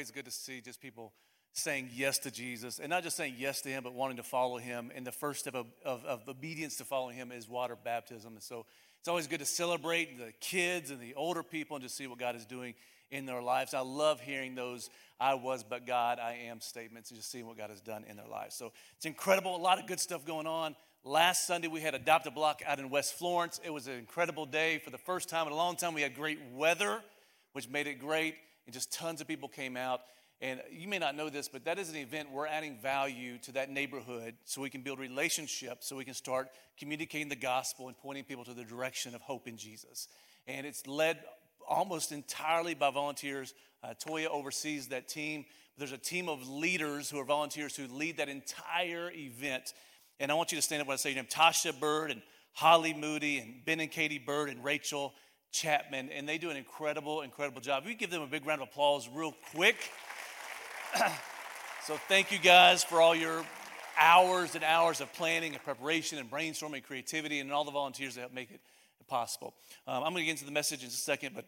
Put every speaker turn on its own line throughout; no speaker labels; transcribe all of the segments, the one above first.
It's good to see just people saying yes to Jesus and not just saying yes to him, but wanting to follow him. And the first step of, of, of, obedience to following him is water baptism. And so it's always good to celebrate the kids and the older people and just see what God is doing in their lives. I love hearing those I was, but God, I am statements and just seeing what God has done in their lives. So it's incredible. A lot of good stuff going on. Last Sunday, we had Adopt a Block out in West Florence. It was an incredible day. For the first time in a long time, we had great weather, which made it great, and just tons of people came out. And you may not know this, but that is an event we're adding value to that neighborhood so we can build relationships, so we can start communicating the gospel and pointing people to the direction of hope in Jesus. And it's led almost entirely by volunteers. Uh, Toya oversees that team. There's a team of leaders who are volunteers who lead that entire event. And I want you to stand up when I say your name Tasha Bird and Holly Moody and Ben and Katie Bird and Rachel Chapman. And they do an incredible, incredible job. We give them a big round of applause real quick. so thank you guys for all your hours and hours of planning and preparation and brainstorming and creativity and all the volunteers that help make it possible. Um, I'm going to get into the message in a second, but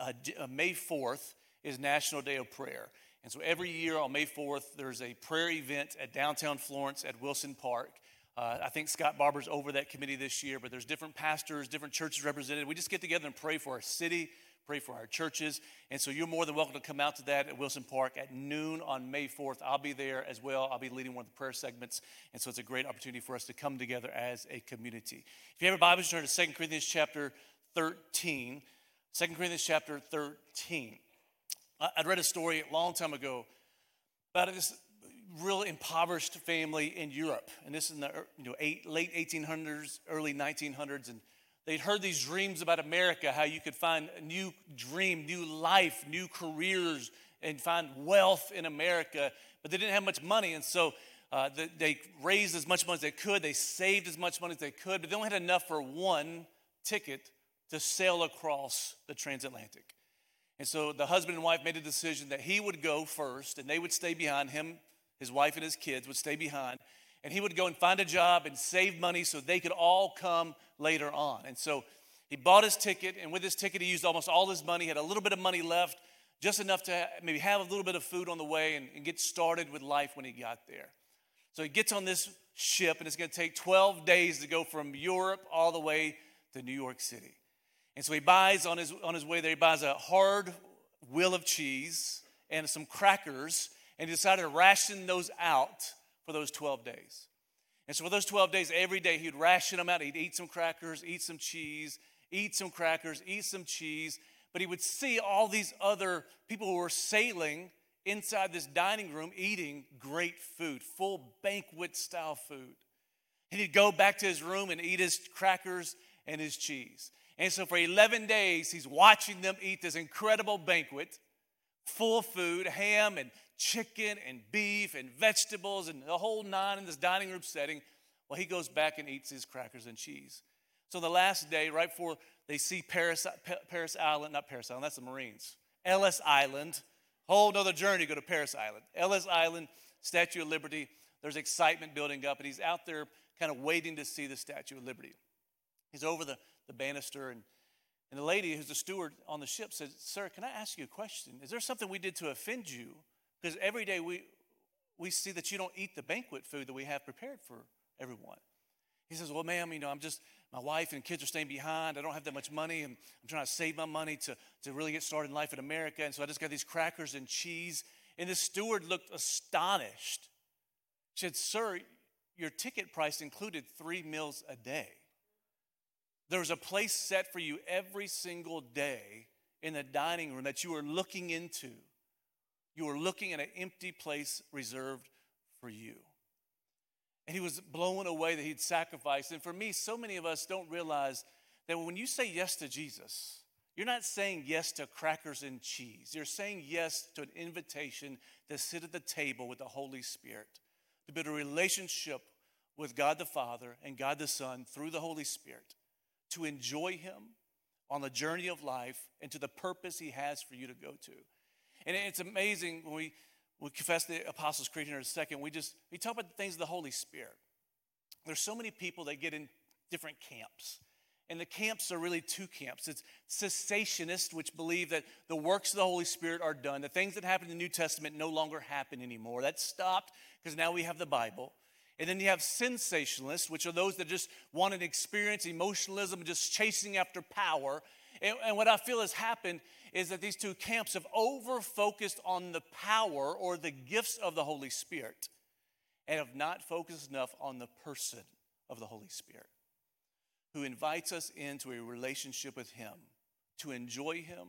uh, uh, May 4th is National Day of Prayer. And so every year on May 4th, there's a prayer event at downtown Florence at Wilson Park. Uh, I think Scott Barber's over that committee this year, but there's different pastors, different churches represented. We just get together and pray for our city, pray for our churches. And so you're more than welcome to come out to that at Wilson Park at noon on May 4th. I'll be there as well. I'll be leading one of the prayer segments. And so it's a great opportunity for us to come together as a community. If you have a Bible, turn to 2 Corinthians chapter 13. 2 Corinthians chapter 13. I'd read a story a long time ago about this real impoverished family in Europe. And this is in the you know, eight, late 1800s, early 1900s. And They'd heard these dreams about America, how you could find a new dream, new life, new careers, and find wealth in America, but they didn't have much money. And so uh, they raised as much money as they could. They saved as much money as they could, but they only had enough for one ticket to sail across the transatlantic. And so the husband and wife made a decision that he would go first and they would stay behind. Him, his wife, and his kids would stay behind. And he would go and find a job and save money so they could all come later on. And so he bought his ticket, and with his ticket, he used almost all his money, he had a little bit of money left, just enough to maybe have a little bit of food on the way and, and get started with life when he got there. So he gets on this ship, and it's going to take 12 days to go from Europe all the way to New York City. And so he buys on his, on his way there, he buys a hard wheel of cheese and some crackers, and he decided to ration those out for those 12 days. And so for those 12 days, every day he'd ration them out. He'd eat some crackers, eat some cheese, eat some crackers, eat some cheese. But he would see all these other people who were sailing inside this dining room eating great food, full banquet style food. And he'd go back to his room and eat his crackers and his cheese. And so for 11 days, he's watching them eat this incredible banquet, full food, ham and chicken and beef and vegetables and the whole nine in this dining room setting. Well, he goes back and eats his crackers and cheese. So the last day, right before they see Paris, Parris Island, not Parris Island, that's the Marines, Ellis Island, whole another journey to go to Parris Island. Ellis Island, Statue of Liberty, there's excitement building up, and he's out there kind of waiting to see the Statue of Liberty. He's over the, the banister, and, and the lady who's the steward on the ship says, Sir, can I ask you a question? Is there something we did to offend you? Because every day we, we see that you don't eat the banquet food that we have prepared for everyone. He says, Well, ma'am, you know, I'm just, my wife and kids are staying behind. I don't have that much money, and I'm trying to save my money to, to really get started in life in America. And so I just got these crackers and cheese. And the steward looked astonished. She said, Sir, your ticket price included three meals a day. There was a place set for you every single day in the dining room that you were looking into you were looking at an empty place reserved for you. And he was blown away that he'd sacrificed. And for me, so many of us don't realize that when you say yes to Jesus, you're not saying yes to crackers and cheese. You're saying yes to an invitation to sit at the table with the Holy Spirit, to build a relationship with God the Father and God the Son through the Holy Spirit, to enjoy Him on the journey of life and to the purpose He has for you to go to. And it's amazing when we, we confess the Apostles' Creed in a second, we just we talk about the things of the Holy Spirit. There's so many people that get in different camps. And the camps are really two camps. It's cessationists, which believe that the works of the Holy Spirit are done. The things that happened in the New Testament no longer happen anymore. That stopped because now we have the Bible. And then you have sensationalists, which are those that just want an experience, emotionalism, just chasing after power. And, and what I feel has happened is that these two camps have over focused on the power or the gifts of the Holy Spirit and have not focused enough on the person of the Holy Spirit who invites us into a relationship with Him, to enjoy Him,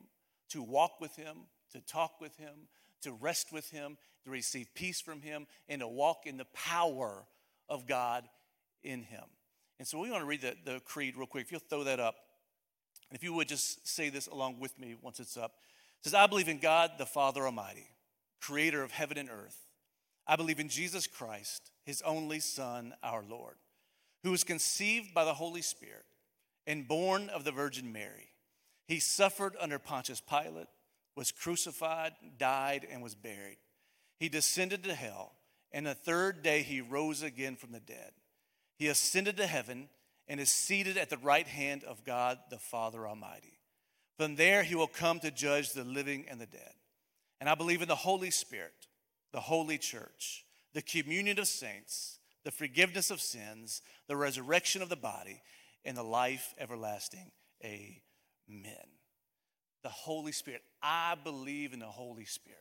to walk with Him, to talk with Him, to rest with Him, to receive peace from Him, and to walk in the power of God in Him. And so we want to read the, the creed real quick. If you'll throw that up. And if you would just say this along with me once it's up. It says, I believe in God the Father Almighty, creator of heaven and earth. I believe in Jesus Christ, his only Son, our Lord, who was conceived by the Holy Spirit and born of the Virgin Mary. He suffered under Pontius Pilate, was crucified, died, and was buried. He descended to hell, and the third day he rose again from the dead. He ascended to heaven and is seated at the right hand of God the Father Almighty. From there he will come to judge the living and the dead. And I believe in the Holy Spirit, the holy church, the communion of saints, the forgiveness of sins, the resurrection of the body, and the life everlasting. Amen. The Holy Spirit. I believe in the Holy Spirit.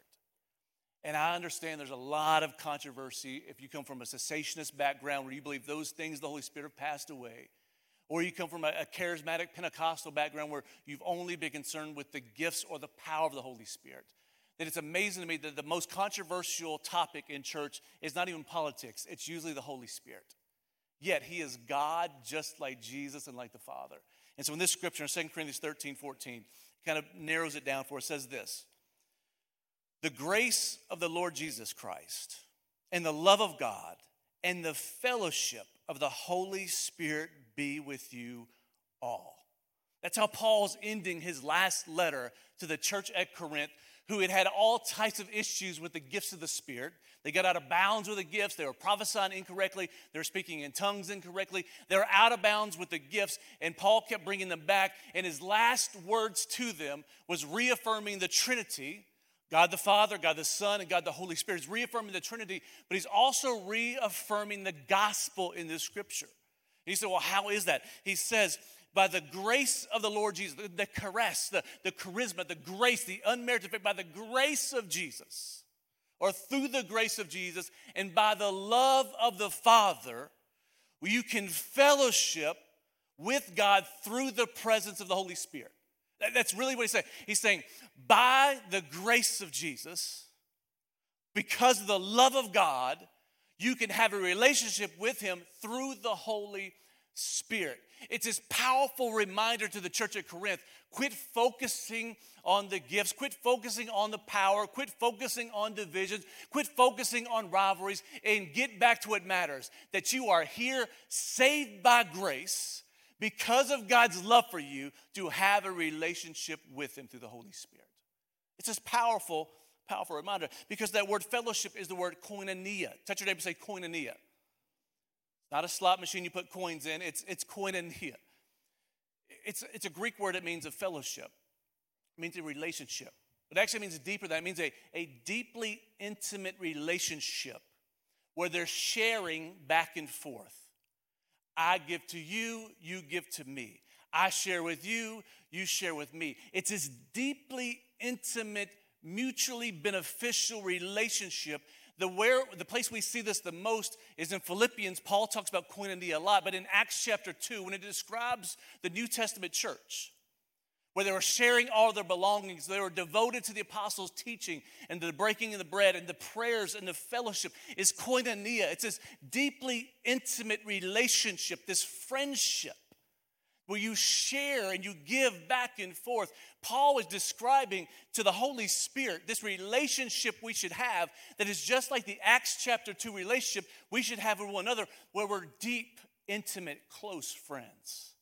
And I understand there's a lot of controversy if you come from a cessationist background where you believe those things the Holy Spirit have passed away, or you come from a, charismatic Pentecostal background where you've only been concerned with the gifts or the power of the Holy Spirit. That it's amazing to me that the most controversial topic in church is not even politics, it's usually the Holy Spirit. Yet he is God just like Jesus and like the Father. And so in this scripture in 2 Corinthians 13 14, kind of narrows it down for us, says this. The grace of the Lord Jesus Christ and the love of God and the fellowship of the Holy Spirit be with you all. That's how Paul's ending his last letter to the church at Corinth, who had had all types of issues with the gifts of the Spirit. They got out of bounds with the gifts. They were prophesying incorrectly. They were speaking in tongues incorrectly. They were out of bounds with the gifts, and Paul kept bringing them back. And his last words to them was reaffirming the Trinity God the Father, God the Son, and God the Holy Spirit. He's reaffirming the Trinity, but he's also reaffirming the gospel in this scripture. You say, well, how is that? He says, by the grace of the Lord Jesus, the, the charis, the, the charisma, the grace, the unmerited favor, by the grace of Jesus, or through the grace of Jesus, and by the love of the Father, you can fellowship with God through the presence of the Holy Spirit. That's really what he's saying. He's saying, by the grace of Jesus, because of the love of God, you can have a relationship with him through the Holy Spirit. It's this powerful reminder to the church at Corinth quit focusing on the gifts, quit focusing on the power, quit focusing on divisions, quit focusing on rivalries, and get back to what matters that you are here saved by grace because of God's love for you, to have a relationship with Him through the Holy Spirit. It's this powerful, powerful reminder because that word fellowship is the word koinonia. Touch your neighbor say koinonia. It's not a slot machine you put coins in, it's, it's koinonia. It's, it's a Greek word that means a fellowship, it means a relationship. It actually means deeper than that. It means a, a deeply intimate relationship where they're sharing back and forth. I give to you, you give to me. I share with you, you share with me. It's this deeply intimate, mutually beneficial relationship. The where the place we see this the most is in Philippians. Paul talks about koinonia a lot, but in Acts chapter 2, when it describes the New Testament church, where they were sharing all their belongings. They were devoted to the apostles' teaching and the breaking of the bread and the prayers and the fellowship. Is koinonia. It's this deeply intimate relationship, this friendship where you share and you give back and forth. Paul is describing to the Holy Spirit this relationship we should have that is just like the Acts chapter 2 relationship we should have with one another, where we're deep, intimate, close friends,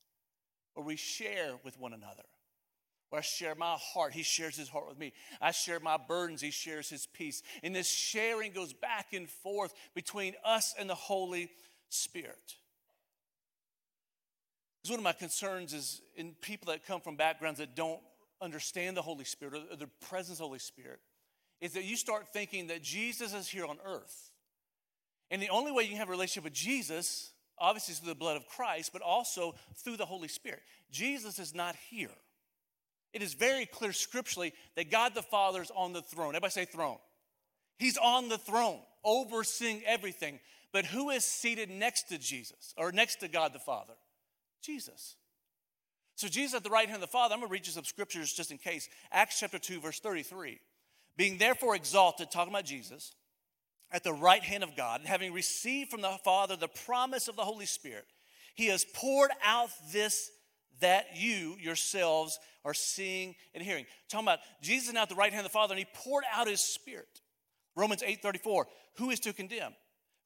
where we share with one another where I share my heart, he shares his heart with me. I share my burdens, he shares his peace. And this sharing goes back and forth between us and the Holy Spirit. Because one of my concerns is in people that come from backgrounds that don't understand the Holy Spirit or the presence of the Holy Spirit, is that you start thinking that Jesus is here on earth. And the only way you can have a relationship with Jesus, obviously, is through the blood of Christ, but also through the Holy Spirit. Jesus is not here. It is very clear scripturally that God the Father is on the throne. Everybody say throne. He's on the throne, overseeing everything. But who is seated next to Jesus or next to God the Father? Jesus. So Jesus at the right hand of the Father, I'm going to read you some scriptures just in case. Acts chapter 2, verse 33. Being therefore exalted, talking about Jesus, at the right hand of God, and having received from the Father the promise of the Holy Spirit, he has poured out this that you yourselves are seeing and hearing. Talking about Jesus now at the right hand of the Father, and he poured out his spirit. Romans 8 34, who is to condemn?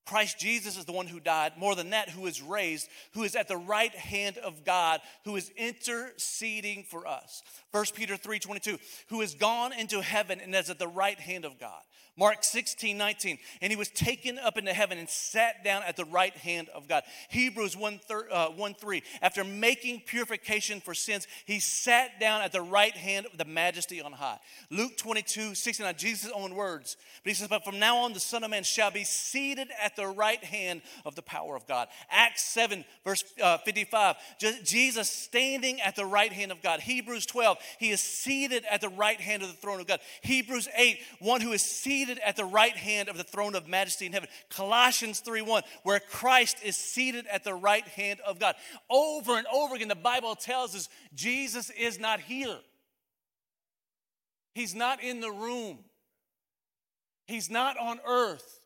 Christ Jesus is the one who died. More than that, who is raised, who is at the right hand of God, who is interceding for us. 1 Peter 3 22, who has gone into heaven and is at the right hand of God. Mark 16, 19, and he was taken up into heaven and sat down at the right hand of God. Hebrews 1, thir, uh, 1 3, after making purification for sins, he sat down at the right hand of the majesty on high. Luke 22, 69, Jesus' own words. But he says, But from now on, the Son of Man shall be seated at the right hand of the power of God. Acts 7, verse uh, 55, Jesus standing at the right hand of God. Hebrews 12, he is seated at the right hand of the throne of God. Hebrews 8, one who is seated at the right hand of the throne of majesty in heaven. Colossians 3:1, where Christ is seated at the right hand of God. Over and over again, the Bible tells us Jesus is not here. He's not in the room. He's not on earth.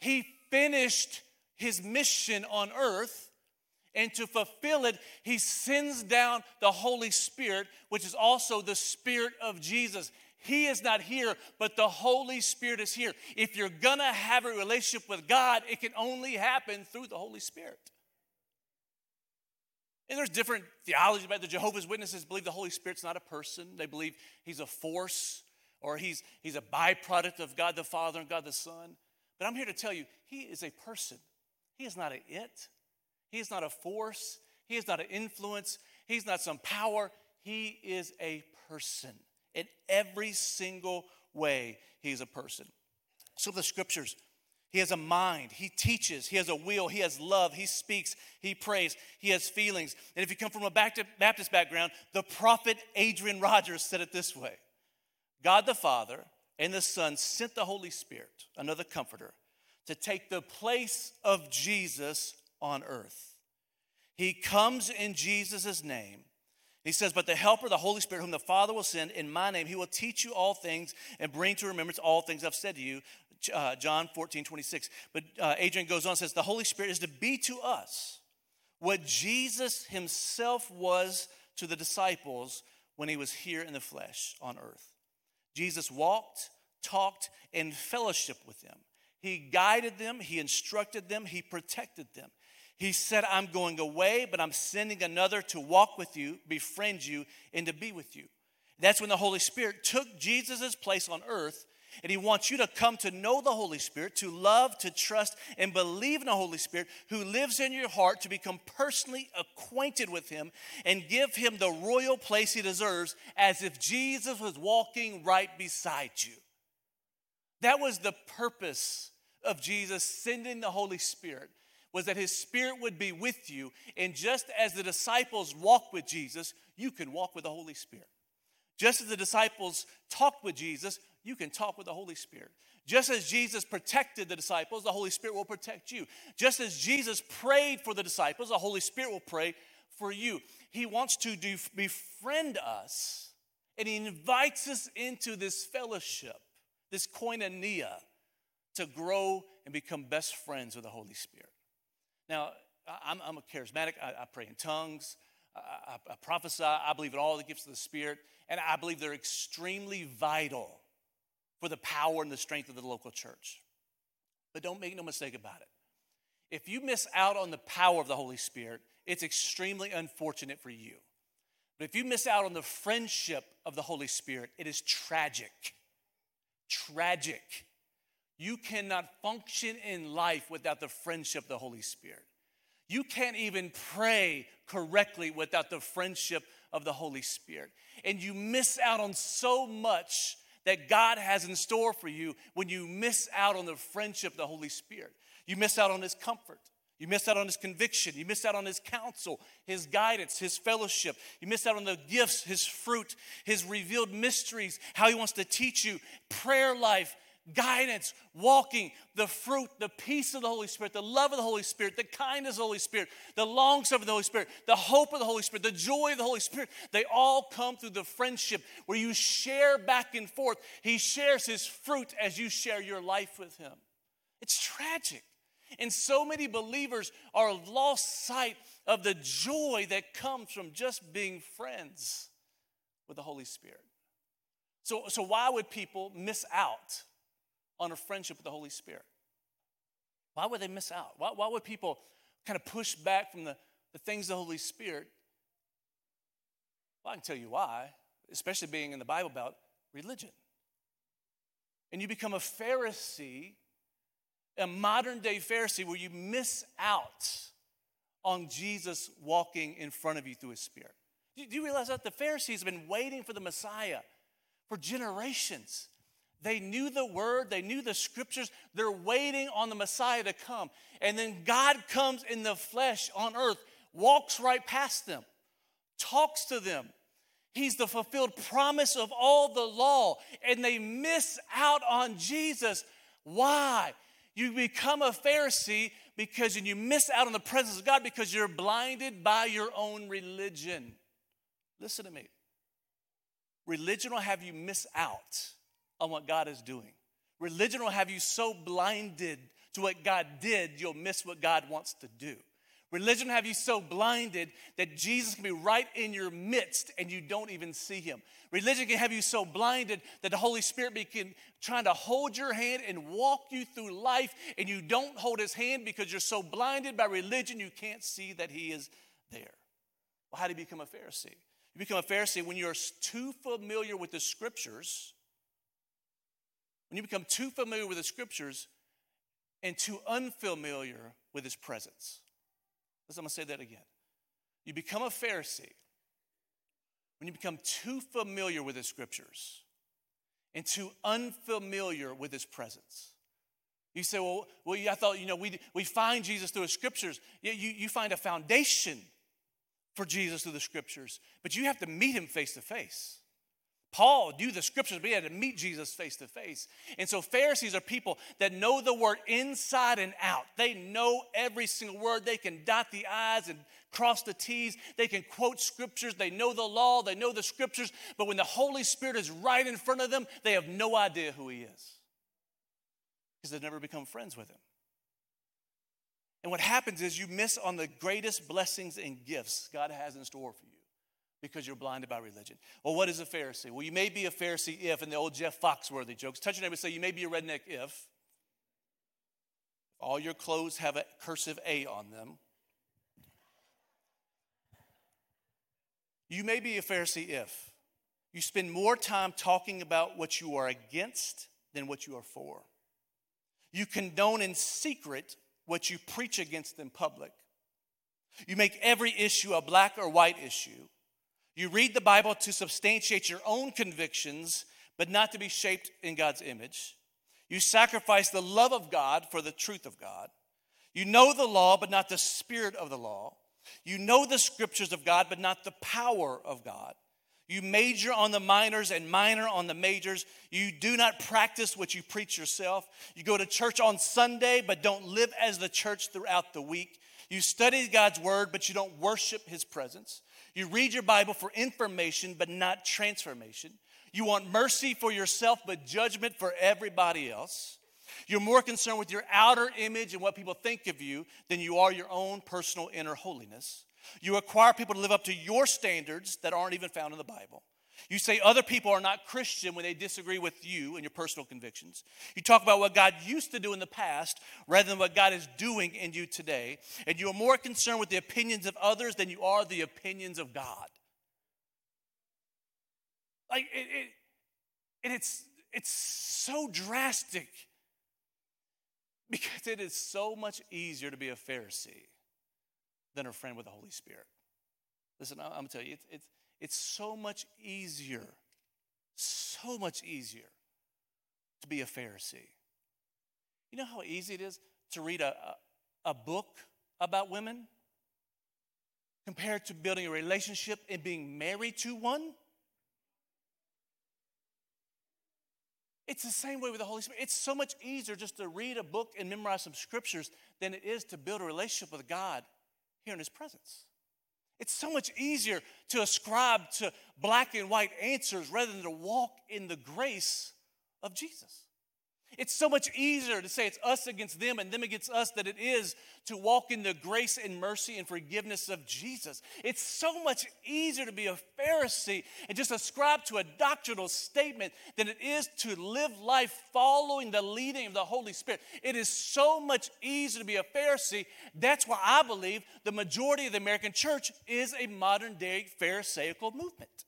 He finished his mission on earth. And to fulfill it, he sends down the Holy Spirit, which is also the Spirit of Jesus. He is not here, but the Holy Spirit is here. If you're gonna have a relationship with God, it can only happen through the Holy Spirit. And there's different theology about the Jehovah's Witnesses believe the Holy Spirit's not a person. They believe he's a force or he's, he's a byproduct of God the Father and God the Son. But I'm here to tell you, he is a person. He is not an it. He is not a force. He is not an influence. He's not some power. He is a person. In every single way, he's a person. So the scriptures, he has a mind, he teaches, he has a will, he has love, he speaks, he prays, he has feelings. And if you come from a Baptist background, the prophet Adrian Rogers said it this way God the Father and the Son sent the Holy Spirit, another comforter, to take the place of Jesus on earth. He comes in Jesus' name he says, But the Helper, the Holy Spirit, whom the Father will send in my name, he will teach you all things and bring to remembrance all things I've said to you. Uh, John 14, 26. But uh, Adrian goes on and says, The Holy Spirit is to be to us what Jesus himself was to the disciples when he was here in the flesh on earth. Jesus walked, talked, and fellowshiped with them. He guided them, he instructed them, he protected them. He said, I'm going away, but I'm sending another to walk with you, befriend you, and to be with you. That's when the Holy Spirit took Jesus' place on earth, and He wants you to come to know the Holy Spirit, to love, to trust, and believe in the Holy Spirit who lives in your heart, to become personally acquainted with Him and give Him the royal place He deserves as if Jesus was walking right beside you. That was the purpose of Jesus sending the Holy Spirit was that his spirit would be with you. And just as the disciples walked with Jesus, you can walk with the Holy Spirit. Just as the disciples talked with Jesus, you can talk with the Holy Spirit. Just as Jesus protected the disciples, the Holy Spirit will protect you. Just as Jesus prayed for the disciples, the Holy Spirit will pray for you. He wants to do, befriend us, and He invites us into this fellowship, this koinonia, to grow and become best friends with the Holy Spirit. Now, I'm, I'm a charismatic. I, I, pray in tongues. I, I, prophesy. I believe in all the gifts of the Spirit. And I believe they're extremely vital for the power and the strength of the local church. But don't make no mistake about it. If you miss out on the power of the Holy Spirit, it's extremely unfortunate for you. But if you miss out on the friendship of the Holy Spirit, it is tragic. Tragic. You cannot function in life without the friendship of the Holy Spirit. You can't even pray correctly without the friendship of the Holy Spirit. And you miss out on so much that God has in store for you when you miss out on the friendship of the Holy Spirit. You miss out on His comfort. You miss out on His conviction. You miss out on His counsel, His guidance, His fellowship. You miss out on the gifts, His fruit, His revealed mysteries, how He wants to teach you, prayer life, guidance, walking, the fruit, the peace of the Holy Spirit, the love of the Holy Spirit, the kindness of the Holy Spirit, the long suffering of the Holy Spirit, the hope of the Holy Spirit, the joy of the Holy Spirit. They all come through the friendship where you share back and forth. He shares his fruit as you share your life with him. It's tragic. And so many believers are lost sight of the joy that comes from just being friends with the Holy Spirit. So, so why would people miss out on a friendship with the Holy Spirit? Why would they miss out? Why, why would people kind of push back from the, the things of the Holy Spirit? Well, I can tell you why, especially being in the Bible about religion. And you become a Pharisee, a modern day Pharisee, where you miss out on Jesus walking in front of you through his Spirit. Do you realize that the Pharisees have been waiting for the Messiah for generations? They knew the word, they knew the scriptures. They're waiting on the Messiah to come. And then God comes in the flesh on earth, walks right past them, talks to them. He's the fulfilled promise of all the law, and they miss out on Jesus. Why? You become a Pharisee because and you miss out on the presence of God because you're blinded by your own religion. Listen to me. Religion will have you miss out on what God is doing. Religion will have you so blinded to what God did, you'll miss what God wants to do. Religion will have you so blinded that Jesus can be right in your midst and you don't even see him. Religion can have you so blinded that the Holy Spirit begin trying to hold your hand and walk you through life and you don't hold his hand because you're so blinded by religion you can't see that he is there. Well, how do you become a Pharisee? You become a Pharisee when you're too familiar with the scriptures when you become too familiar with the scriptures and too unfamiliar with his presence. Listen, I'm to say that again. You become a Pharisee when you become too familiar with the scriptures and too unfamiliar with his presence. You say, well, well I thought, you know, we, we find Jesus through the scriptures. You, you, you find a foundation for Jesus through the scriptures, but you have to meet him face to face. Paul knew the scriptures, but he had to meet Jesus face to face. And so, Pharisees are people that know the word inside and out. They know every single word. They can dot the I's and cross the T's. They can quote scriptures. They know the law. They know the scriptures. But when the Holy Spirit is right in front of them, they have no idea who he is because they've never become friends with him. And what happens is you miss on the greatest blessings and gifts God has in store for you because you're blinded by religion. Well, what is a Pharisee? Well, you may be a Pharisee if, in the old Jeff Foxworthy jokes, touch your neighbor and say, you may be a redneck if. All your clothes have a cursive A on them. You may be a Pharisee if you spend more time talking about what you are against than what you are for. You condone in secret what you preach against in public. You make every issue a black or white issue. You read the Bible to substantiate your own convictions, but not to be shaped in God's image. You sacrifice the love of God for the truth of God. You know the law, but not the spirit of the law. You know the scriptures of God, but not the power of God. You major on the minors and minor on the majors. You do not practice what you preach yourself. You go to church on Sunday, but don't live as the church throughout the week. You study God's word, but you don't worship his presence. You read your Bible for information, but not transformation. You want mercy for yourself, but judgment for everybody else. You're more concerned with your outer image and what people think of you than you are your own personal inner holiness. You require people to live up to your standards that aren't even found in the Bible. You say other people are not Christian when they disagree with you and your personal convictions. You talk about what God used to do in the past rather than what God is doing in you today. And you are more concerned with the opinions of others than you are the opinions of God. Like, it, it and it's, it's so drastic because it is so much easier to be a Pharisee than a friend with the Holy Spirit. Listen, I'm going to tell you, it's, it's, it's so much easier, so much easier to be a Pharisee. You know how easy it is to read a, a, a book about women compared to building a relationship and being married to one? It's the same way with the Holy Spirit. It's so much easier just to read a book and memorize some scriptures than it is to build a relationship with God here in His presence. It's so much easier to ascribe to black and white answers rather than to walk in the grace of Jesus. It's so much easier to say it's us against them and them against us than it is to walk in the grace and mercy and forgiveness of Jesus. It's so much easier to be a Pharisee and just ascribe to a doctrinal statement than it is to live life following the leading of the Holy Spirit. It is so much easier to be a Pharisee. That's why I believe the majority of the American church is a modern day Pharisaical movement.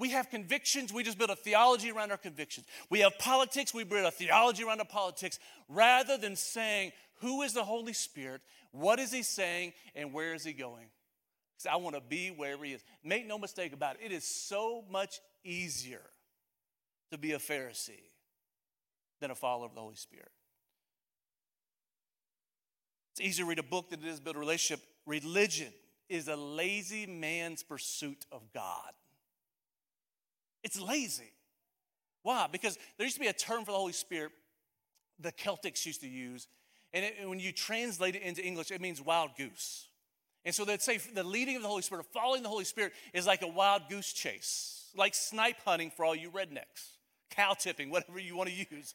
We have convictions, we just build a theology around our convictions. We have politics, we build a theology around our politics rather than saying, Who is the Holy Spirit? What is He saying? And where is He going? Because I want to be where He is. Make no mistake about it, it is so much easier to be a Pharisee than a follower of the Holy Spirit. It's easier to read a book than it is to build a relationship. Religion is a lazy man's pursuit of God. It's lazy. Why? Because there used to be a term for the Holy Spirit the Celtics used to use, and it, when you translate it into English, it means wild goose. And so they'd say the leading of the Holy Spirit, following the Holy Spirit, is like a wild goose chase, like snipe hunting for all you rednecks, cow tipping, whatever you want to use.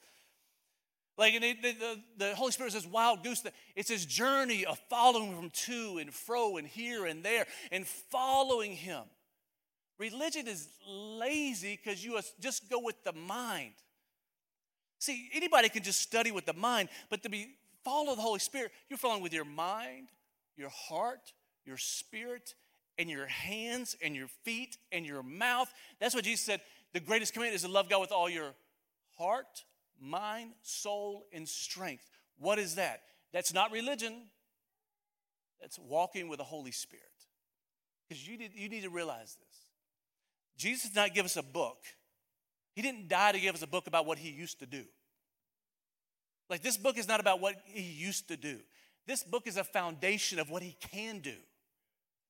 Like it, the, the, Holy Spirit says wild goose. It's this journey of following from to and fro and here and there and following Him. Religion is lazy because you just go with the mind. See, anybody can just study with the mind, but to be follow the Holy Spirit, you're following with your mind, your heart, your spirit, and your hands and your feet and your mouth. That's what Jesus said. The greatest commandment is to love God with all your heart, mind, soul, and strength. What is that? That's not religion. That's walking with the Holy Spirit. Because you you need to realize this. Jesus did not give us a book. He didn't die to give us a book about what he used to do. Like, this book is not about what he used to do. This book is a foundation of what he can do.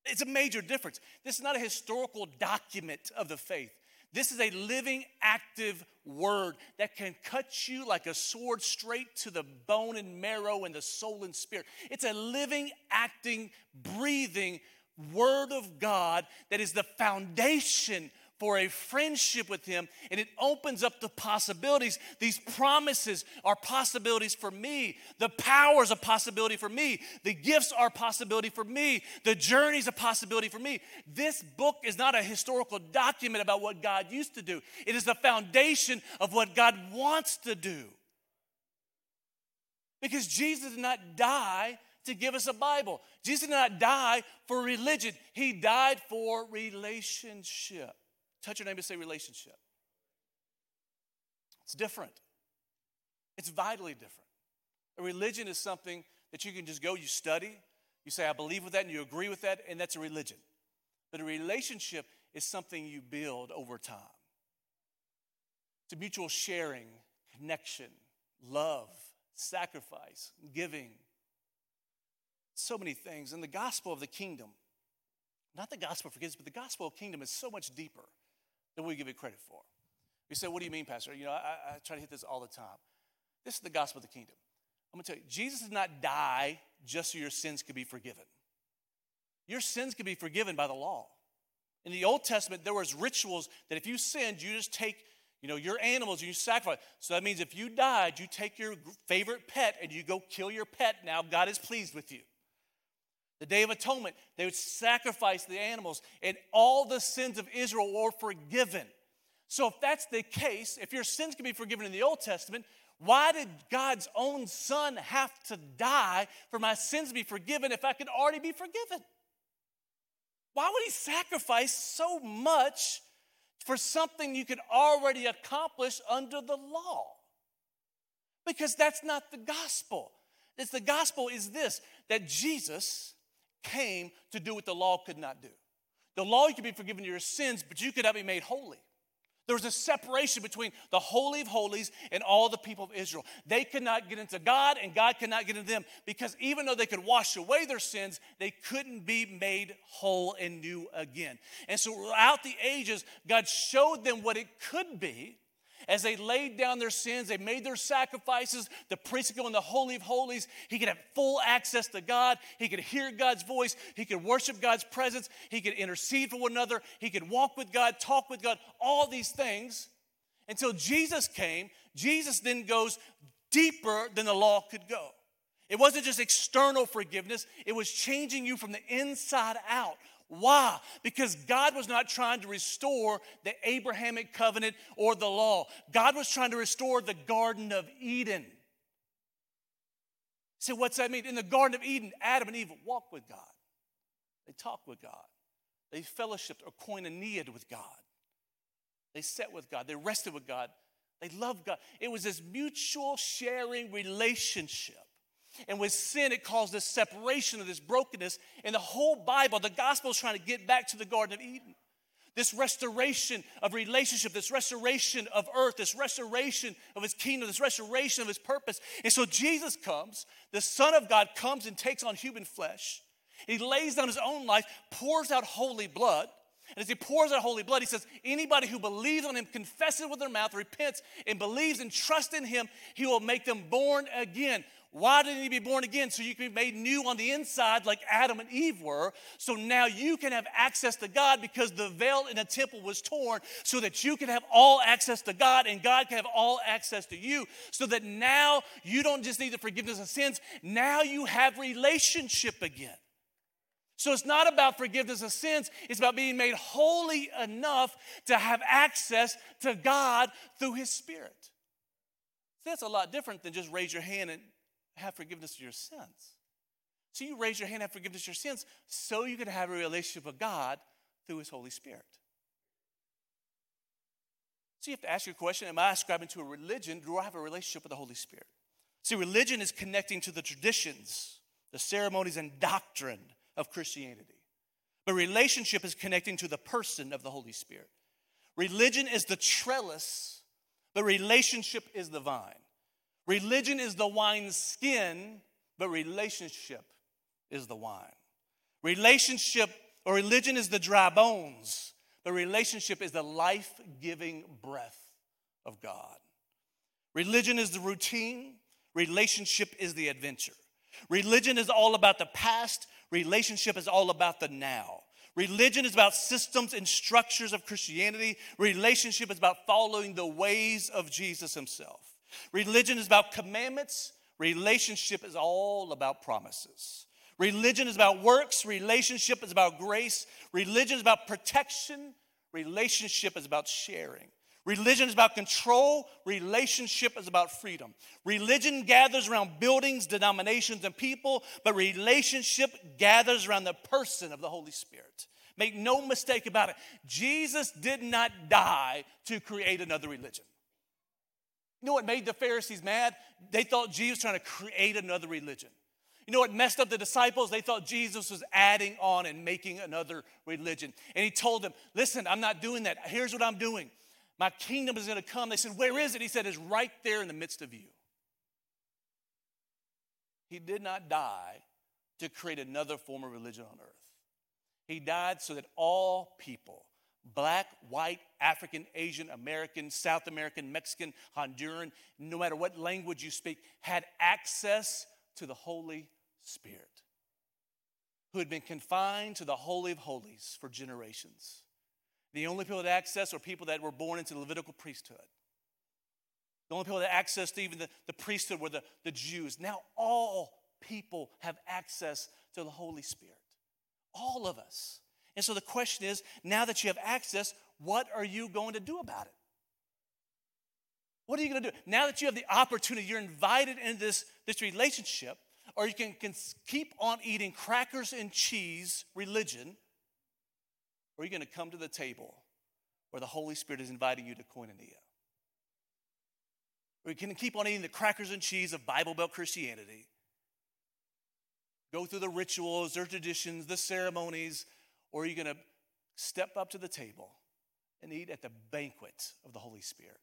It's a major difference. This is not a historical document of the faith. This is a living, active word that can cut you like a sword straight to the bone and marrow and the soul and spirit. It's a living, acting, breathing Word of God that is the foundation for a friendship with Him, and it opens up the possibilities. These promises are possibilities for me. The power is a possibility for me. The gifts are a possibility for me. The journey is a possibility for me. This book is not a historical document about what God used to do, it is the foundation of what God wants to do. Because Jesus did not die to give us a Bible. Jesus did not die for religion, He died for relationship. Touch your name and say relationship. It's different, it's vitally different. A religion is something that you can just go, you study, you say, I believe with that, and you agree with that, and that's a religion. But a relationship is something you build over time. It's a mutual sharing, connection, love, sacrifice, giving, so many things. And the gospel of the kingdom, not the gospel of forgiveness, but the gospel of kingdom is so much deeper than we give it credit for. You say, What do you mean, Pastor? You know, I, I try to hit this all the time. This is the gospel of the kingdom. I'm gonna tell you, Jesus did not die just so your sins could be forgiven. Your sins could be forgiven by the law. In the Old Testament, there was rituals that if you sinned, you just take you know, your animals, and you sacrifice. So that means if you died, you take your favorite pet and you go kill your pet. Now God is pleased with you. The Day of Atonement, they would sacrifice the animals, and all the sins of Israel were forgiven. So, if that's the case, if your sins can be forgiven in the Old Testament, why did God's own Son have to die for my sins to be forgiven if I could already be forgiven? Why would He sacrifice so much for something you could already accomplish under the law? Because that's not the gospel. It's the gospel is this that Jesus came to do what the law could not do. The law, you could be forgiven your sins, but you could not be made holy. There was a separation between the Holy of Holies and all the people of Israel. They could not get into God, and God could not get into them because even though they could wash away their sins, they couldn't be made whole and new again. And so, throughout the ages, God showed them what it could be as they laid down their sins, they made their sacrifices. The priest could go in the Holy of Holies. He could have full access to God. He could hear God's voice. He could worship God's presence. He could intercede for one another. He could walk with God, talk with God, all these things. Until Jesus came, Jesus then goes deeper than the law could go. It wasn't just external forgiveness, it was changing you from the inside out. Why? Because God was not trying to restore the Abrahamic covenant or the law. God was trying to restore the Garden of Eden. So, what's that mean? In the Garden of Eden, Adam and Eve walked with God, they talked with God, they fellowshiped or koinonia with God, they sat with God, they rested with God, they loved God. It was this mutual sharing relationship. And with sin, it caused this separation of this brokenness. And the whole Bible, the gospel is trying to get back to the Garden of Eden. This restoration of relationship, this restoration of earth, this restoration of his kingdom, this restoration of his purpose. And so Jesus comes, the Son of God comes and takes on human flesh. He lays down his own life, pours out holy blood. And as he pours out holy blood, he says, anybody who believes on him, confesses with their mouth, repents, and believes and trusts in him, he will make them born again. Why didn't he be born again? So you can be made new on the inside, like Adam and Eve were. So now you can have access to God because the veil in the temple was torn, so that you can have all access to God and God can have all access to you. So that now you don't just need the forgiveness of sins, now you have relationship again. So it's not about forgiveness of sins, it's about being made holy enough to have access to God through His Spirit. That's a lot different than just raise your hand and have forgiveness of your sins. So you raise your hand, have forgiveness of your sins, so you can have a relationship with God through His Holy Spirit. So you have to ask your question Am I ascribing to a religion? Do I have a relationship with the Holy Spirit? See, religion is connecting to the traditions, the ceremonies, and doctrine of Christianity. But relationship is connecting to the person of the Holy Spirit. Religion is the trellis, but relationship is the vine. Religion is the wine skin, but relationship is the wine. Relationship or religion is the dry bones, but relationship is the life giving breath of God. Religion is the routine, relationship is the adventure. Religion is all about the past, relationship is all about the now. Religion is about systems and structures of Christianity, relationship is about following the ways of Jesus himself. Religion is about commandments, relationship is all about promises. Religion is about works, relationship is about grace. Religion is about protection, relationship is about sharing. Religion is about control, relationship is about freedom. Religion gathers around buildings, denominations, and people, but relationship gathers around the person of the Holy Spirit. Make no mistake about it, Jesus did not die to create another religion. You know what made the Pharisees mad? They thought Jesus was trying to create another religion. You know what messed up the disciples? They thought Jesus was adding on and making another religion. And he told them, Listen, I'm not doing that. Here's what I'm doing. My kingdom is going to come. They said, Where is it? He said, It's right there in the midst of you. He did not die to create another form of religion on earth. He died so that all people, black, white, African, Asian, American, South American, Mexican, Honduran, no matter what language you speak, had access to the Holy Spirit, who had been confined to the Holy of Holies for generations. The only people that access were people that were born into the Levitical priesthood. The only people that access to even the, the priesthood were the, the Jews. Now all people have access to the Holy Spirit. All of us. And so the question is now that you have access, what are you going to do about it? What are you going to do? Now that you have the opportunity, you're invited into this, this relationship, or you can, can keep on eating crackers and cheese religion, or you're going to come to the table where the Holy Spirit is inviting you to koinonia? Or you can keep on eating the crackers and cheese of Bible Belt Christianity, go through the rituals, their traditions, the ceremonies, or are you going to step up to the table and eat at the banquet of the Holy Spirit?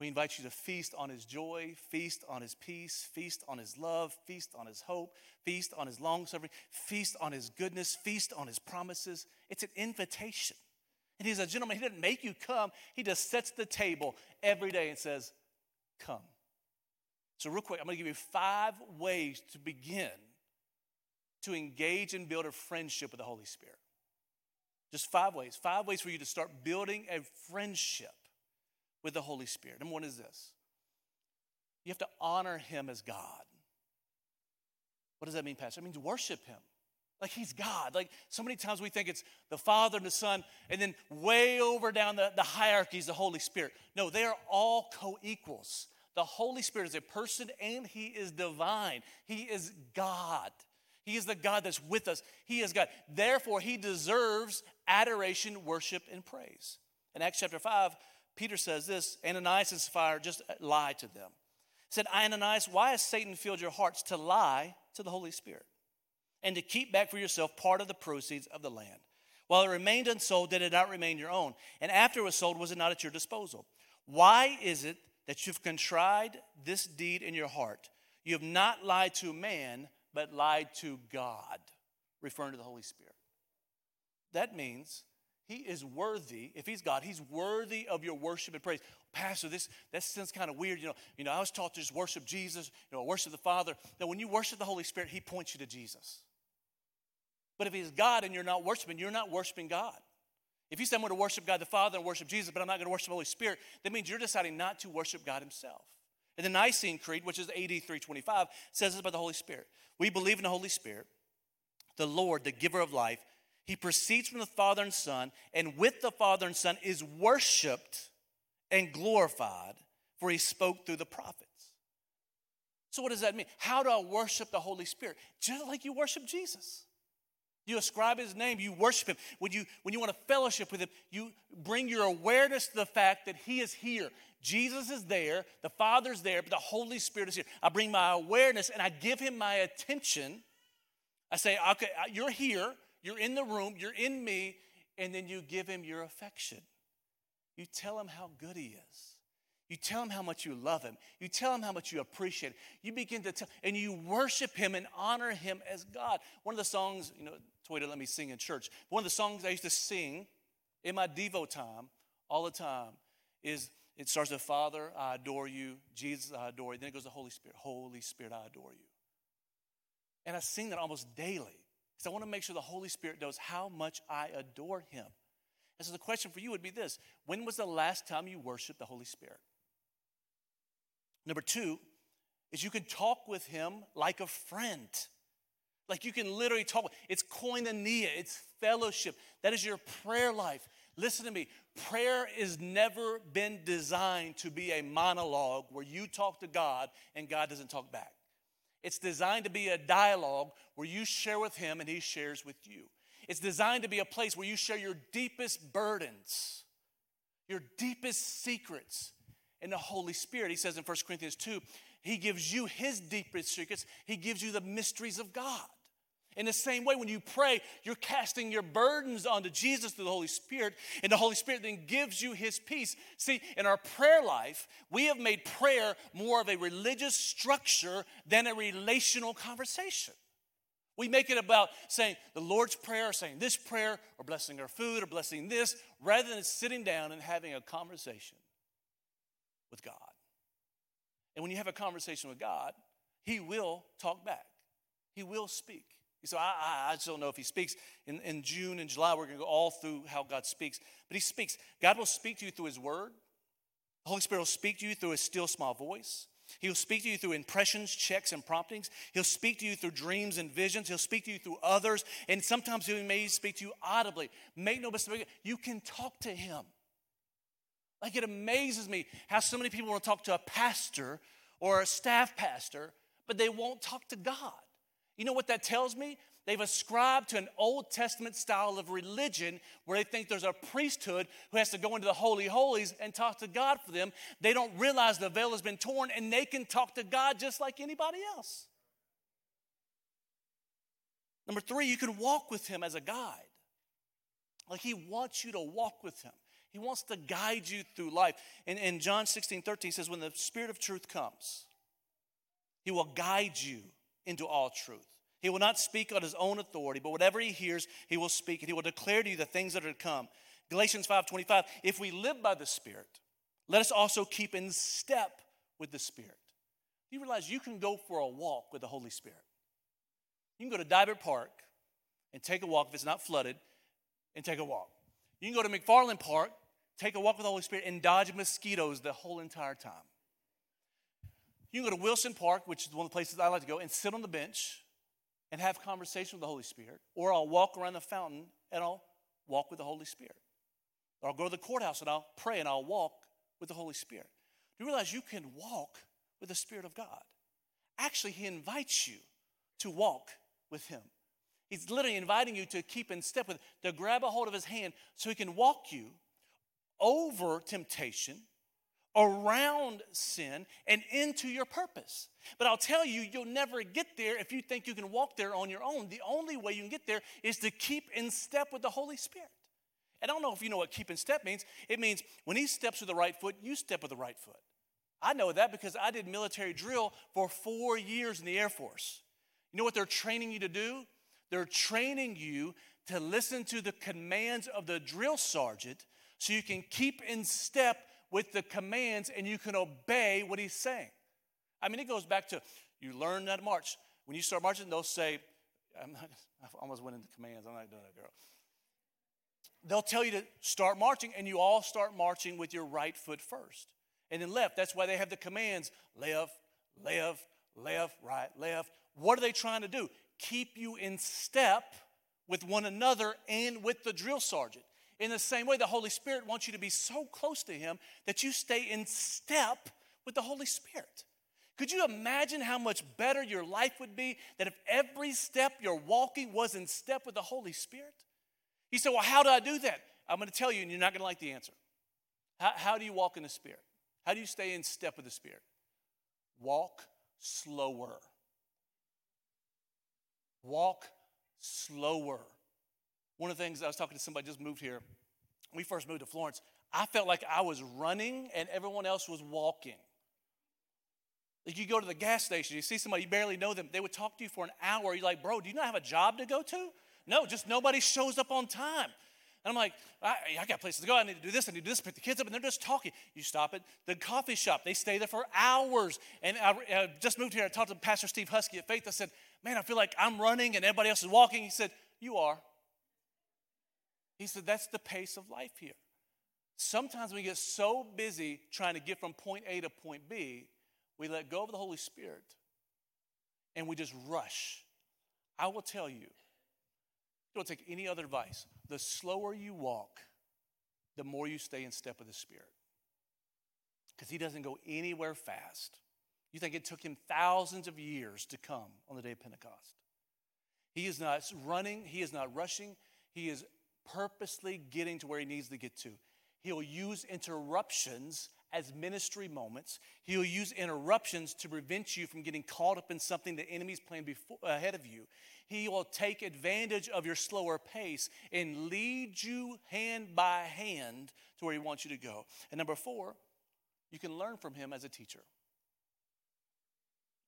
We invite you to feast on his joy, feast on his peace, feast on his love, feast on his hope, feast on his long suffering, feast on his goodness, feast on his promises. It's an invitation. And he's a gentleman. He doesn't make you come, he just sets the table every day and says, Come. So, real quick, I'm going to give you five ways to begin to engage and build a friendship with the Holy Spirit. Just five ways. Five ways for you to start building a friendship with the Holy Spirit. Number one is this you have to honor Him as God. What does that mean, Pastor? It means worship Him. Like He's God. Like so many times we think it's the Father and the Son, and then way over down the, the hierarchy is the Holy Spirit. No, they are all co equals. The Holy Spirit is a person and He is divine, He is God. He is the God that's with us. He is God. Therefore, He deserves adoration, worship, and praise. In Acts chapter 5, Peter says this Ananias and Sapphira just lied to them. He said, Ananias, why has Satan filled your hearts to lie to the Holy Spirit and to keep back for yourself part of the proceeds of the land? While it remained unsold, did it not remain your own? And after it was sold, was it not at your disposal? Why is it that you've contrived this deed in your heart? You have not lied to man, but lied to God, referring to the Holy Spirit. That means he is worthy, if he's God, he's worthy of your worship and praise. Pastor, this that sounds kind of weird. You know, you know, I was taught to just worship Jesus, you know, worship the Father. Now, when you worship the Holy Spirit, he points you to Jesus. But if he's God and you're not worshiping, you're not worshiping God. If you say I'm going to worship God the Father and worship Jesus, but I'm not going to worship the Holy Spirit, that means you're deciding not to worship God Himself. And the Nicene Creed, which is AD 325, says this about the Holy Spirit. We believe in the Holy Spirit, the Lord, the giver of life, he proceeds from the Father and Son, and with the Father and Son is worshiped and glorified, for he spoke through the prophets. So, what does that mean? How do I worship the Holy Spirit? Just like you worship Jesus. You ascribe his name, you worship him. When you, when you want to fellowship with him, you bring your awareness to the fact that he is here. Jesus is there, the Father's there, but the Holy Spirit is here. I bring my awareness and I give him my attention. I say, okay, you're here. You're in the room, you're in me, and then you give him your affection. You tell him how good he is. You tell him how much you love him. You tell him how much you appreciate him. You begin to tell, and you worship him and honor him as God. One of the songs, you know, Toy to let me sing in church. One of the songs I used to sing in my Devo time all the time is it starts with Father, I adore you. Jesus, I adore you. Then it goes to Holy Spirit. Holy Spirit, I adore you. And I sing that almost daily. Because I want to make sure the Holy Spirit knows how much I adore Him. And so the question for you would be this When was the last time you worshiped the Holy Spirit? Number two is you can talk with Him like a friend. Like you can literally talk. It's koinonia, it's fellowship. That is your prayer life. Listen to me. Prayer has never been designed to be a monologue where you talk to God and God doesn't talk back. It's designed to be a dialogue where you share with him and he shares with you. It's designed to be a place where you share your deepest burdens, your deepest secrets in the Holy Spirit. He says in 1 Corinthians 2, he gives you his deepest secrets, he gives you the mysteries of God. In the same way, when you pray, you're casting your burdens onto Jesus through the Holy Spirit, and the Holy Spirit then gives you His peace. See, in our prayer life, we have made prayer more of a religious structure than a relational conversation. We make it about saying the Lord's Prayer, or saying this prayer, or blessing our food, or blessing this, rather than sitting down and having a conversation with God. And when you have a conversation with God, He will talk back, He will speak. So I, I, just don't know if he speaks. In, in June and July, we're going to go all through how God speaks. But he speaks. God will speak to you through his word. The Holy Spirit will speak to you through a still small voice. He'll speak to you through impressions, checks, and promptings. He'll speak to you through dreams and visions. He'll speak to you through others. And sometimes he may speak to you audibly. Make no mistake, you can talk to him. Like it amazes me how so many people want to talk to a pastor or a staff pastor, but they won't talk to God. You know what that tells me? They've ascribed to an Old Testament style of religion where they think there's a priesthood who has to go into the Holy Holies and talk to God for them. They don't realize the veil has been torn and they can talk to God just like anybody else. Number three, you can walk with him as a guide. Like he wants you to walk with him. He wants to guide you through life. And in John 16, 13 says, When the Spirit of truth comes, he will guide you into all truth. He will not speak on his own authority, but whatever he hears, he will speak, and he will declare to you the things that are to come. Galatians 5:25, if we live by the Spirit, let us also keep in step with the Spirit. You realize you can go for a walk with the Holy Spirit. You can go to Deibert Park and take a walk if it's not flooded, and take a walk. You can go to McFarland Park, take a walk with the Holy Spirit, and dodge mosquitoes the whole entire time. You can go to Wilson Park, which is one of the places I like to go, and sit on the bench and have conversation with the Holy Spirit. Or I'll walk around the fountain and I'll walk with the Holy Spirit. Or I'll go to the courthouse and I'll pray and I'll walk with the Holy Spirit. Do you realize you can walk with the Spirit of God? Actually, He invites you to walk with Him. He's literally inviting you to keep in step with, to grab a hold of His hand so He can walk you over temptation, around sin, and into your purpose. But I'll tell you, you'll never get there if you think you can walk there on your own. The only way you can get there is to keep in step with the Holy Spirit. And I don't know if you know what keep in step means. It means when He steps with the right foot, you step with the right foot. I know that because I did military drill for four years in the Air Force. You know what they're training you to do? They're training you to listen to the commands of the drill sergeant so you can keep in step with the commands and you can obey what he's saying. I mean, it goes back to you learn that march. When you start marching, they'll say, I'm not, I almost went into commands. I'm not doing that, girl. They'll tell you to start marching, and you all start marching with your right foot first. And then left. That's why they have the commands left, left, left, right, left. What are they trying to do? Keep you in step with one another and with the drill sergeant. In the same way, the Holy Spirit wants you to be so close to Him that you stay in step with the Holy Spirit. Could you imagine how much better your life would be that if every step you're walking was in step with the Holy Spirit? You say, Well, how do I do that? I'm going to tell you, and you're not going to like the answer. How, how do you walk in the Spirit? How do you stay in step with the Spirit? Walk slower. Walk slower. One of the things I was talking to somebody just moved here. We first moved to Florence. I felt like I was running and everyone else was walking. Like you go to the gas station, you see somebody, you barely know them, they would talk to you for an hour. You're like, bro, do you not have a job to go to? No, just nobody shows up on time. And I'm like, I, I, got places to go. I need to do this. I need to do this. Pick the kids up, and they're just talking. You stop at the coffee shop. They stay there for hours. And I, I just moved here. I talked to Pastor Steve Husky at Faith. I said, man, I feel like I'm running and everybody else is walking. He said, you are. He said, that's the pace of life here. Sometimes we get so busy trying to get from point A to point B, we let go of the Holy Spirit and we just rush. I will tell you, don't take any other advice. The slower you walk, the more you stay in step with the Spirit. Because He doesn't go anywhere fast. You think it took Him thousands of years to come on the day of Pentecost. He is not running, He is not rushing, He is purposely getting to where He needs to get to. He'll use interruptions as ministry moments. He'll use interruptions to prevent you from getting caught up in something the enemy's planned before, ahead of you. He will take advantage of your slower pace and lead you hand by hand to where He wants you to go. And number four, you can learn from Him as a teacher.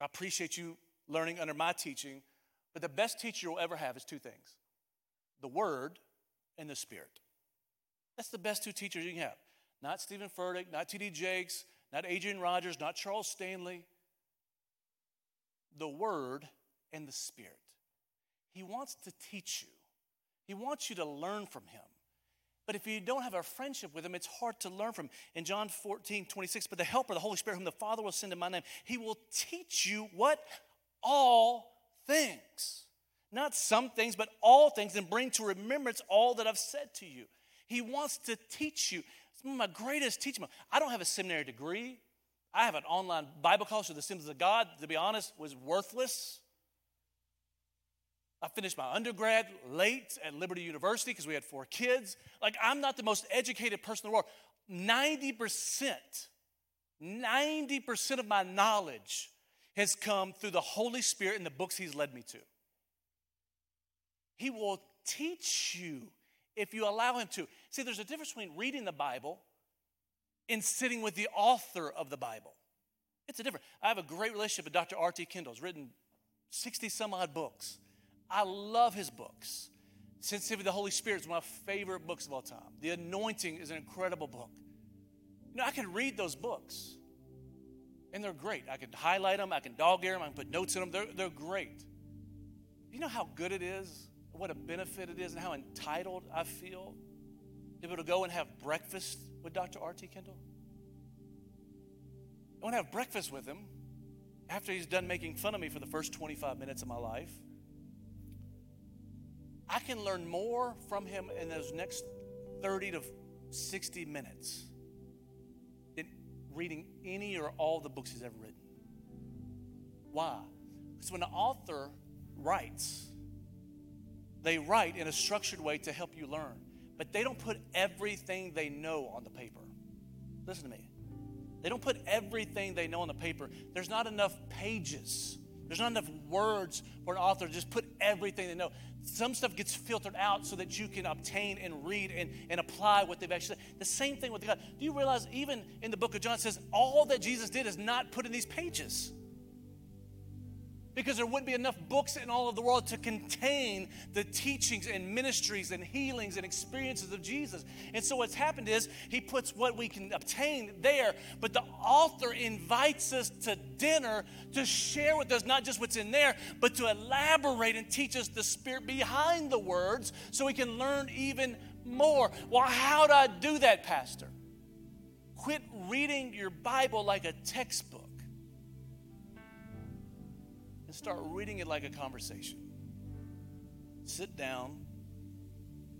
I appreciate you learning under my teaching, but the best teacher you'll ever have is two things the Word and the Spirit. That's the best two teachers you can have. Not Stephen Furtick, not T.D. Jakes, not Adrian Rogers, not Charles Stanley. The Word and the Spirit. He wants to teach you, He wants you to learn from Him. But if you don't have a friendship with Him, it's hard to learn from. In John 14, 26, but the Helper, the Holy Spirit, whom the Father will send in my name, He will teach you what? All things. Not some things, but all things, and bring to remembrance all that I've said to you. He wants to teach you. My greatest teaching. I don't have a seminary degree. I have an online Bible college for the Assemblies of God, to be honest, was worthless. I finished my undergrad late at Liberty University because we had four kids. Like, I'm not the most educated person in the world. 90%, 90% of my knowledge has come through the Holy Spirit and the books He's led me to. He will teach you if you allow Him to. See, there's a difference between reading the Bible and sitting with the author of the Bible. It's a different. I have a great relationship with Dr. R.T. Kendall. He's written 60 some odd books. I love his books. Sensitivity to the Holy Spirit is one of my favorite books of all time. The Anointing is an incredible book. You know, I can read those books, and they're great. I can highlight them, I can dog ear them, I can put notes in them. They're, they're great. You know how good it is, what a benefit it is, and how entitled I feel to be able to go and have breakfast with Dr. R.T. Kendall? I want to have breakfast with him after he's done making fun of me for the first 25 minutes of my life. I can learn more from him in those next 30 to 60 minutes than reading any or all the books he's ever written. Why? Because when an author writes, they write in a structured way to help you learn, but they don't put everything they know on the paper. Listen to me. They don't put everything they know on the paper. There's not enough pages. There's not enough words for an author to just put everything they know. Some stuff gets filtered out so that you can obtain and read and, and apply what they've actually said. The same thing with God. Do you realize even in the book of John it says all that Jesus did is not put in these pages? Because there wouldn't be enough books in all of the world to contain the teachings and ministries and healings and experiences of Jesus. And so what's happened is he puts what we can obtain there, but the author invites us to dinner to share with us not just what's in there, but to elaborate and teach us the spirit behind the words so we can learn even more. Well, how do I do that, Pastor? Quit reading your Bible like a textbook start reading it like a conversation. Sit down,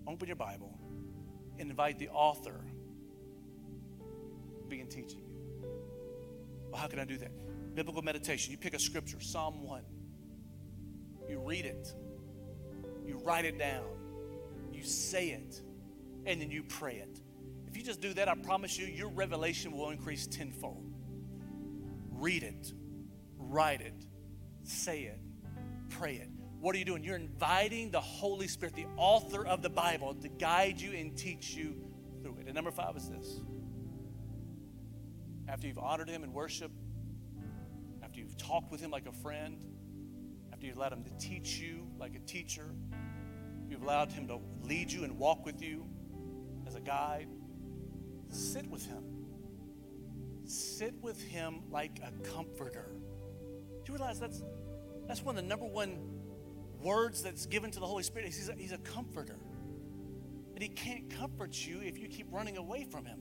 open your Bible, and invite the author to begin teaching you. Well, how can I do that? Biblical meditation. You pick a scripture, Psalm 1. You read it, you write it down, you say it, and then you pray it. If you just do that, I promise you, your revelation will increase tenfold. Read it, write it, say it, pray it. What are you doing? You're inviting the Holy Spirit, the author of the Bible, to guide you and teach you through it. And number five is this after you've honored Him in worship, after you've talked with Him like a friend, after you've allowed Him to teach you like a teacher, you've allowed Him to lead you and walk with you as a guide, sit with Him. Sit with Him like a comforter. Do you realize that's that's one of the number one words that's given to the Holy Spirit. He's a, he's a comforter. But he can't comfort you if you keep running away from him.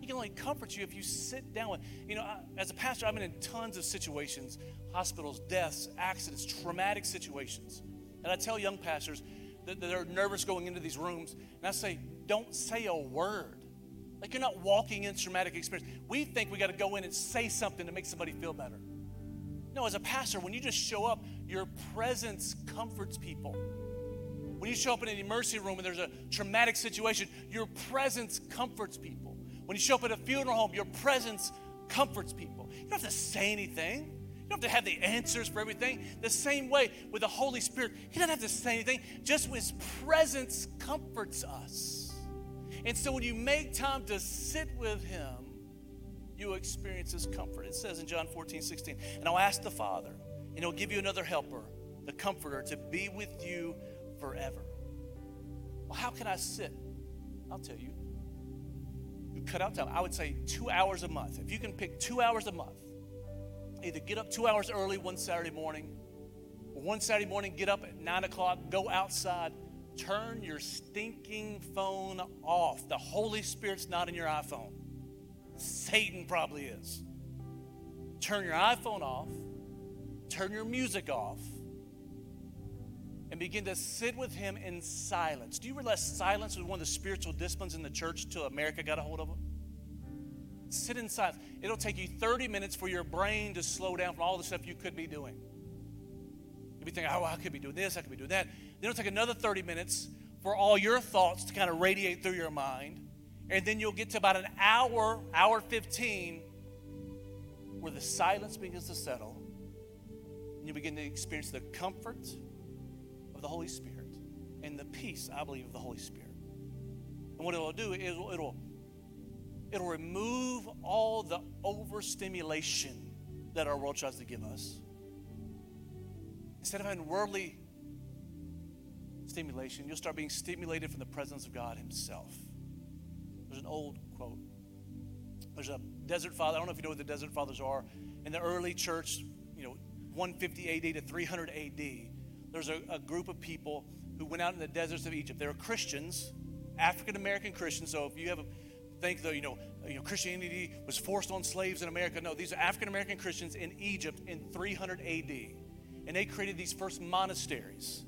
He can only comfort you if you sit down with. You know, I, as a pastor, I've been in tons of situations hospitals, deaths, accidents, traumatic situations. And I tell young pastors that, that they're nervous going into these rooms, and I say, don't say a word. Like you're not walking in traumatic experience. We think we got to go in and say something to make somebody feel better. No, as a pastor, when you just show up, your presence comforts people. When you show up in an emergency room and there's a traumatic situation, your presence comforts people. When you show up at a funeral home, your presence comforts people. You don't have to say anything. You don't have to have the answers for everything. The same way with the Holy Spirit, He doesn't have to say anything, just His presence comforts us. And so when you make time to sit with Him, you experience His comfort. It says in John 14, 16, and I'll ask the Father, and He'll give you another helper, the Comforter, to be with you forever. Well, how can I sit? I'll tell you. You cut out time. I would say two hours a month. If you can pick two hours a month, either get up two hours early one Saturday morning, or one Saturday morning, get up at nine o'clock, go outside, turn your stinking phone off. The Holy Spirit's not in your iPhone. Satan probably is. Turn your iPhone off, turn your music off, and begin to sit with Him in silence. Do you realize silence was one of the spiritual disciplines in the church till America got a hold of it? Sit in silence. It'll take you 30 minutes for your brain to slow down from all the stuff you could be doing. You'll be thinking, oh, I could be doing this, I could be doing that. Then it'll take another 30 minutes for all your thoughts to kind of radiate through your mind. And then you'll get to about an hour, hour 15, where the silence begins to settle. And you begin to experience the comfort of the Holy Spirit. and the peace, I believe, of the Holy Spirit. And what it'll do is it'll, it'll, remove all the overstimulation that our world tries to give us. Instead of having worldly stimulation, you'll start being stimulated from the presence of God Himself. There's an old quote. There's a desert father. I don't know if you know what the desert fathers are. In the early church, you know, 150 AD to 300 AD, there's a, a group of people who went out in the deserts of Egypt. They were Christians, African American Christians. So if you have a think that you know, you know Christianity was forced on slaves in America, no, these are African American Christians in Egypt in 300 AD, and they created these first monasteries.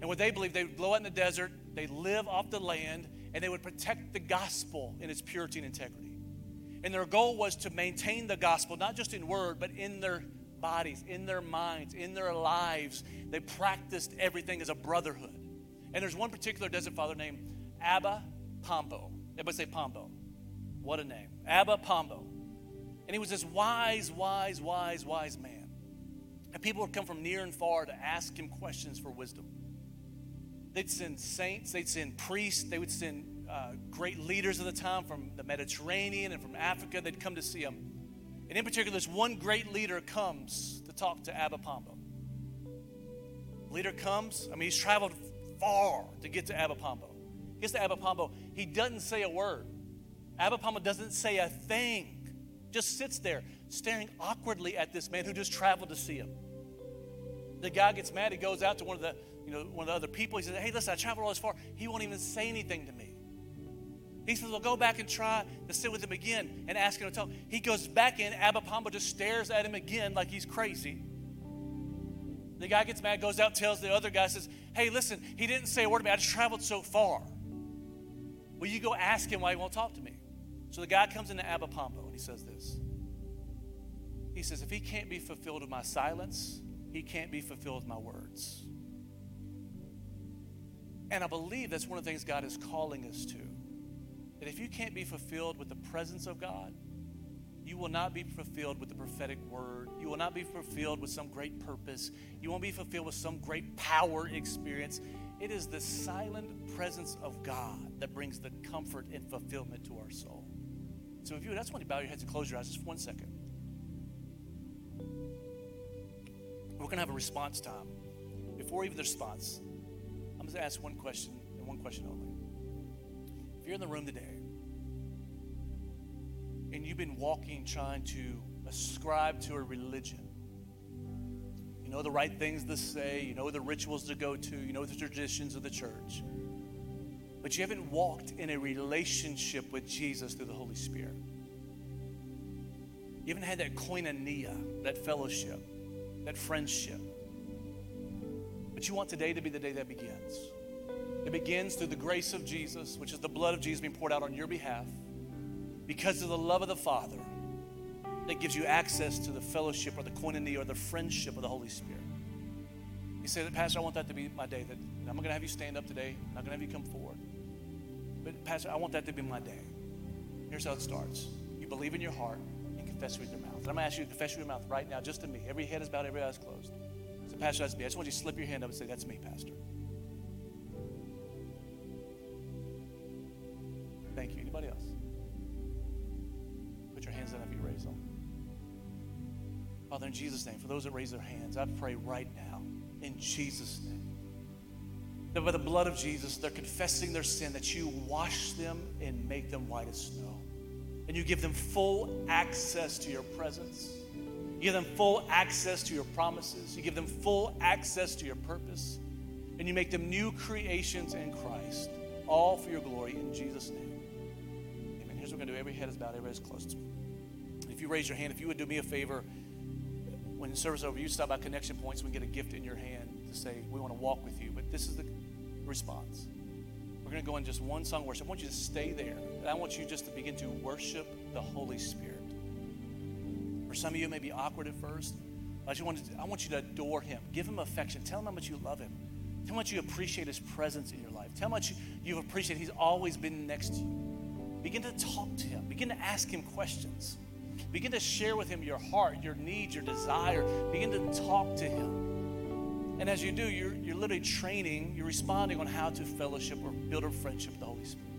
And what they believed, they would go out in the desert, they live off the land, and they would protect the gospel in its purity and integrity. And their goal was to maintain the gospel, not just in word, but in their bodies, in their minds, in their lives. They practiced everything as a brotherhood. And there's one particular desert father named Abba Pombo. Everybody say Pombo. What a name. Abba Pombo. And he was this wise, wise, wise, wise man. And people would come from near and far to ask him questions for wisdom. They'd send saints, they'd send priests, they would send uh, great leaders of the time from the Mediterranean and from Africa. They'd come to see him. And in particular, this one great leader comes to talk to Abba Pombo. Leader comes, I mean, he's traveled far to get to Abba. He gets to Abba Pombo, he doesn't say a word. Abba Pombo doesn't say a thing, just sits there staring awkwardly at this man who just traveled to see him. The guy gets mad. He goes out to one of the you know, one of the other people. He says, Hey, listen, I traveled all this far. He won't even say anything to me. He says, Well, go back and try to sit with him again and ask him to talk. He goes back in. Abba Pombo just stares at him again like he's crazy. The guy gets mad, goes out, tells the other guy, says, Hey, listen, he didn't say a word to me. I just traveled so far. Will you go ask him why he won't talk to me? So the guy comes into Abba Pombo and he says this. He says, If he can't be fulfilled with my silence, he can't be fulfilled with my words. And I believe that's one of the things God is calling us to. That if you can't be fulfilled with the presence of God, you will not be fulfilled with the prophetic word. You will not be fulfilled with some great purpose. You won't be fulfilled with some great power experience. It is the silent presence of God that brings the comfort and fulfillment to our soul. So if you, that's when you bow your heads and close your eyes just for one second. We're going to have a response time. Before even the response, I'm going to ask one question and one question only. If you're in the room today and you've been walking trying to ascribe to a religion, you know the right things to say, you know the rituals to go to, you know the traditions of the church, but you haven't walked in a relationship with Jesus through the Holy Spirit. You haven't had that koinonia, that fellowship, that friendship. You want today to be the day that begins. It begins through the grace of Jesus, which is the blood of Jesus being poured out on your behalf, because of the love of the Father that gives you access to the fellowship or the koinonia or the friendship of the Holy Spirit. You say that, Pastor, I want that to be my day. That I'm going to have you stand up today. I'm not going to have you come forward. But, Pastor, I want that to be my day. Here's how it starts you believe in your heart and confess with your mouth. And I'm going to ask you to confess with your mouth right now, just to me. Every head is bowed, every eye is closed. Pastor, that's me. I just want you to slip your hand up and say, That's me, Pastor. Thank you. Anybody else? Put your hands down if you raise them. Father, in Jesus' name, for those that raise their hands, I pray right now, in Jesus' name, that by the blood of Jesus, they're confessing their sin, that you wash them and make them white as snow. And you give them full access to your presence. You give them full access to your promises. You give them full access to your purpose. And you make them new creations in Christ, all for your glory in Jesus' name. Amen. Here's what we're going to do every head is bowed, every head is closed. If you raise your hand, if you would do me a favor, when the service is over, you stop by Connection Points, we get a gift in your hand to say, We want to walk with you. But this is the response. We're going to go in just one song worship. I want you to stay there. And I want you just to begin to worship the Holy Spirit. For some of you, it may be awkward at first. I just want, to, I want you to adore him. Give him affection. Tell him how much you love him. Tell him how much you appreciate his presence in your life. Tell him how much you, appreciate he's always been next to you. Begin to talk to him. Begin to ask him questions. Begin to share with him your heart, your needs, your desire. Begin to talk to him.
And as you do, you're, you're literally training, you're responding on how to fellowship or build a friendship with the Holy Spirit.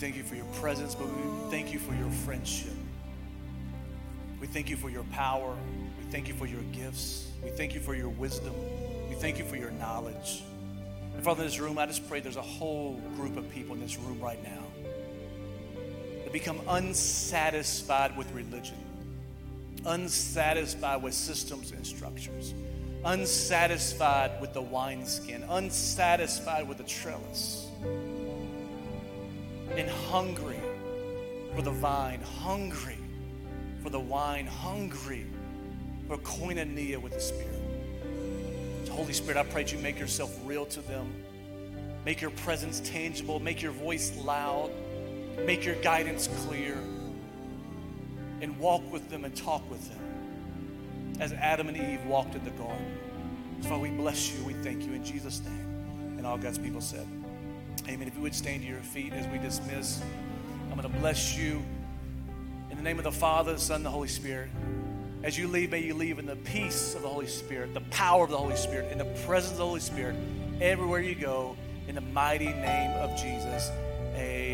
Thank you for your presence, but we thank you for your friendship. We thank you for your power. We thank you for your gifts. We thank you for your wisdom. We thank you for your knowledge. And Father, in this room, I just pray there's a whole group of people in this room right now that become unsatisfied with religion, unsatisfied with systems and structures, unsatisfied with the wineskin, unsatisfied with the trellis and hungry for the vine, hungry for the wine, hungry for koinonia with the Spirit. So Holy Spirit, I pray that you make yourself real to them. Make your presence tangible. Make your voice loud. Make your guidance clear. And walk with them and talk with them as Adam and Eve walked in the garden. So Father, we bless you. We thank you in Jesus' name. And all God's people said, Amen. If you would stand to your feet as we dismiss, I'm going to bless you in the name of the Father, the Son, and the Holy Spirit. As you leave, may you leave in the peace of the Holy Spirit, the power of the Holy Spirit, in the presence of the Holy Spirit, everywhere you go, in the mighty name of Jesus. Amen.